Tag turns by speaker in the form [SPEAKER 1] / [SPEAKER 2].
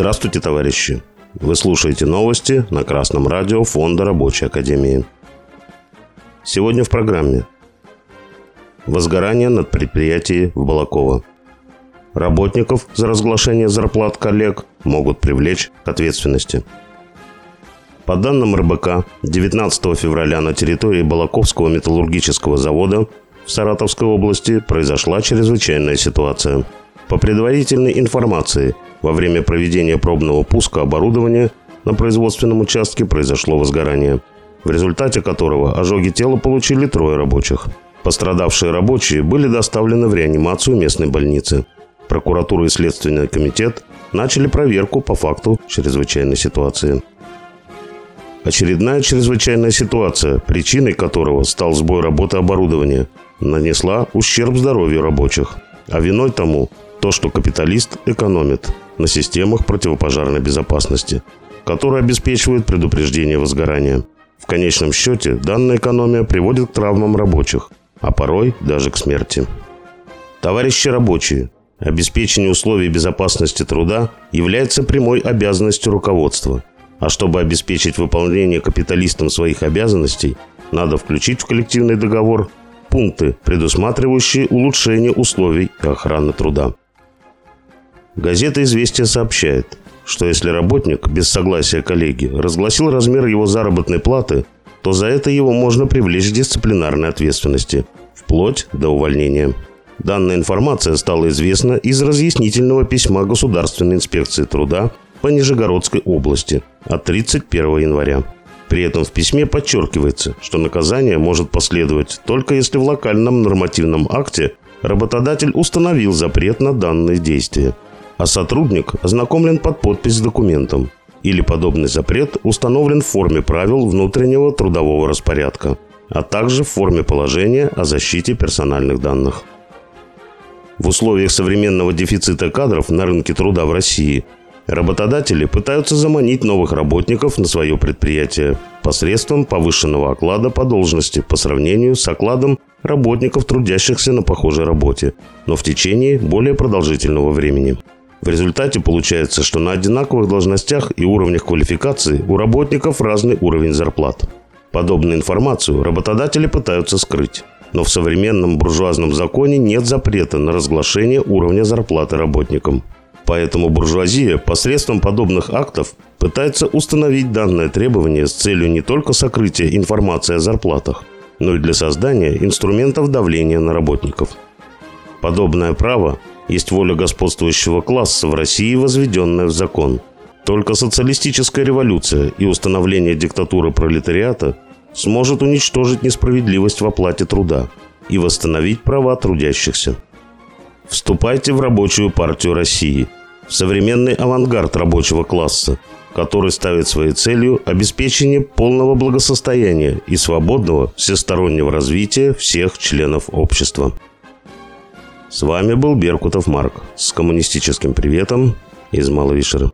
[SPEAKER 1] Здравствуйте, товарищи! Вы слушаете новости на Красном радио Фонда Рабочей Академии. Сегодня в программе Возгорание над предприятием в Балаково. Работников за разглашение зарплат коллег могут привлечь к ответственности. По данным РБК, 19 февраля на территории Балаковского металлургического завода в Саратовской области произошла чрезвычайная ситуация. По предварительной информации, во время проведения пробного пуска оборудования на производственном участке произошло возгорание, в результате которого ожоги тела получили трое рабочих. Пострадавшие рабочие были доставлены в реанимацию местной больницы. Прокуратура и Следственный комитет начали проверку по факту чрезвычайной ситуации. Очередная чрезвычайная ситуация, причиной которого стал сбой работы оборудования, нанесла ущерб здоровью рабочих. А виной тому то, что капиталист экономит на системах противопожарной безопасности, которые обеспечивают предупреждение возгорания. В конечном счете, данная экономия приводит к травмам рабочих, а порой даже к смерти. Товарищи рабочие, обеспечение условий безопасности труда является прямой обязанностью руководства. А чтобы обеспечить выполнение капиталистам своих обязанностей, надо включить в коллективный договор пункты, предусматривающие улучшение условий и охраны труда. Газета «Известия» сообщает, что если работник без согласия коллеги разгласил размер его заработной платы, то за это его можно привлечь к дисциплинарной ответственности, вплоть до увольнения. Данная информация стала известна из разъяснительного письма Государственной инспекции труда по Нижегородской области от 31 января. При этом в письме подчеркивается, что наказание может последовать только если в локальном нормативном акте работодатель установил запрет на данные действия, а сотрудник ознакомлен под подпись с документом, или подобный запрет установлен в форме правил внутреннего трудового распорядка, а также в форме положения о защите персональных данных. В условиях современного дефицита кадров на рынке труда в России – Работодатели пытаются заманить новых работников на свое предприятие посредством повышенного оклада по должности по сравнению с окладом работников, трудящихся на похожей работе, но в течение более продолжительного времени. В результате получается, что на одинаковых должностях и уровнях квалификации у работников разный уровень зарплат. Подобную информацию работодатели пытаются скрыть. Но в современном буржуазном законе нет запрета на разглашение уровня зарплаты работникам. Поэтому буржуазия посредством подобных актов пытается установить данное требование с целью не только сокрытия информации о зарплатах, но и для создания инструментов давления на работников. Подобное право есть воля господствующего класса в России, возведенная в закон. Только социалистическая революция и установление диктатуры пролетариата сможет уничтожить несправедливость в оплате труда и восстановить права трудящихся. Вступайте в рабочую партию России – современный авангард рабочего класса, который ставит своей целью обеспечение полного благосостояния и свободного всестороннего развития всех членов общества. С вами был Беркутов Марк с коммунистическим приветом из Маловишера.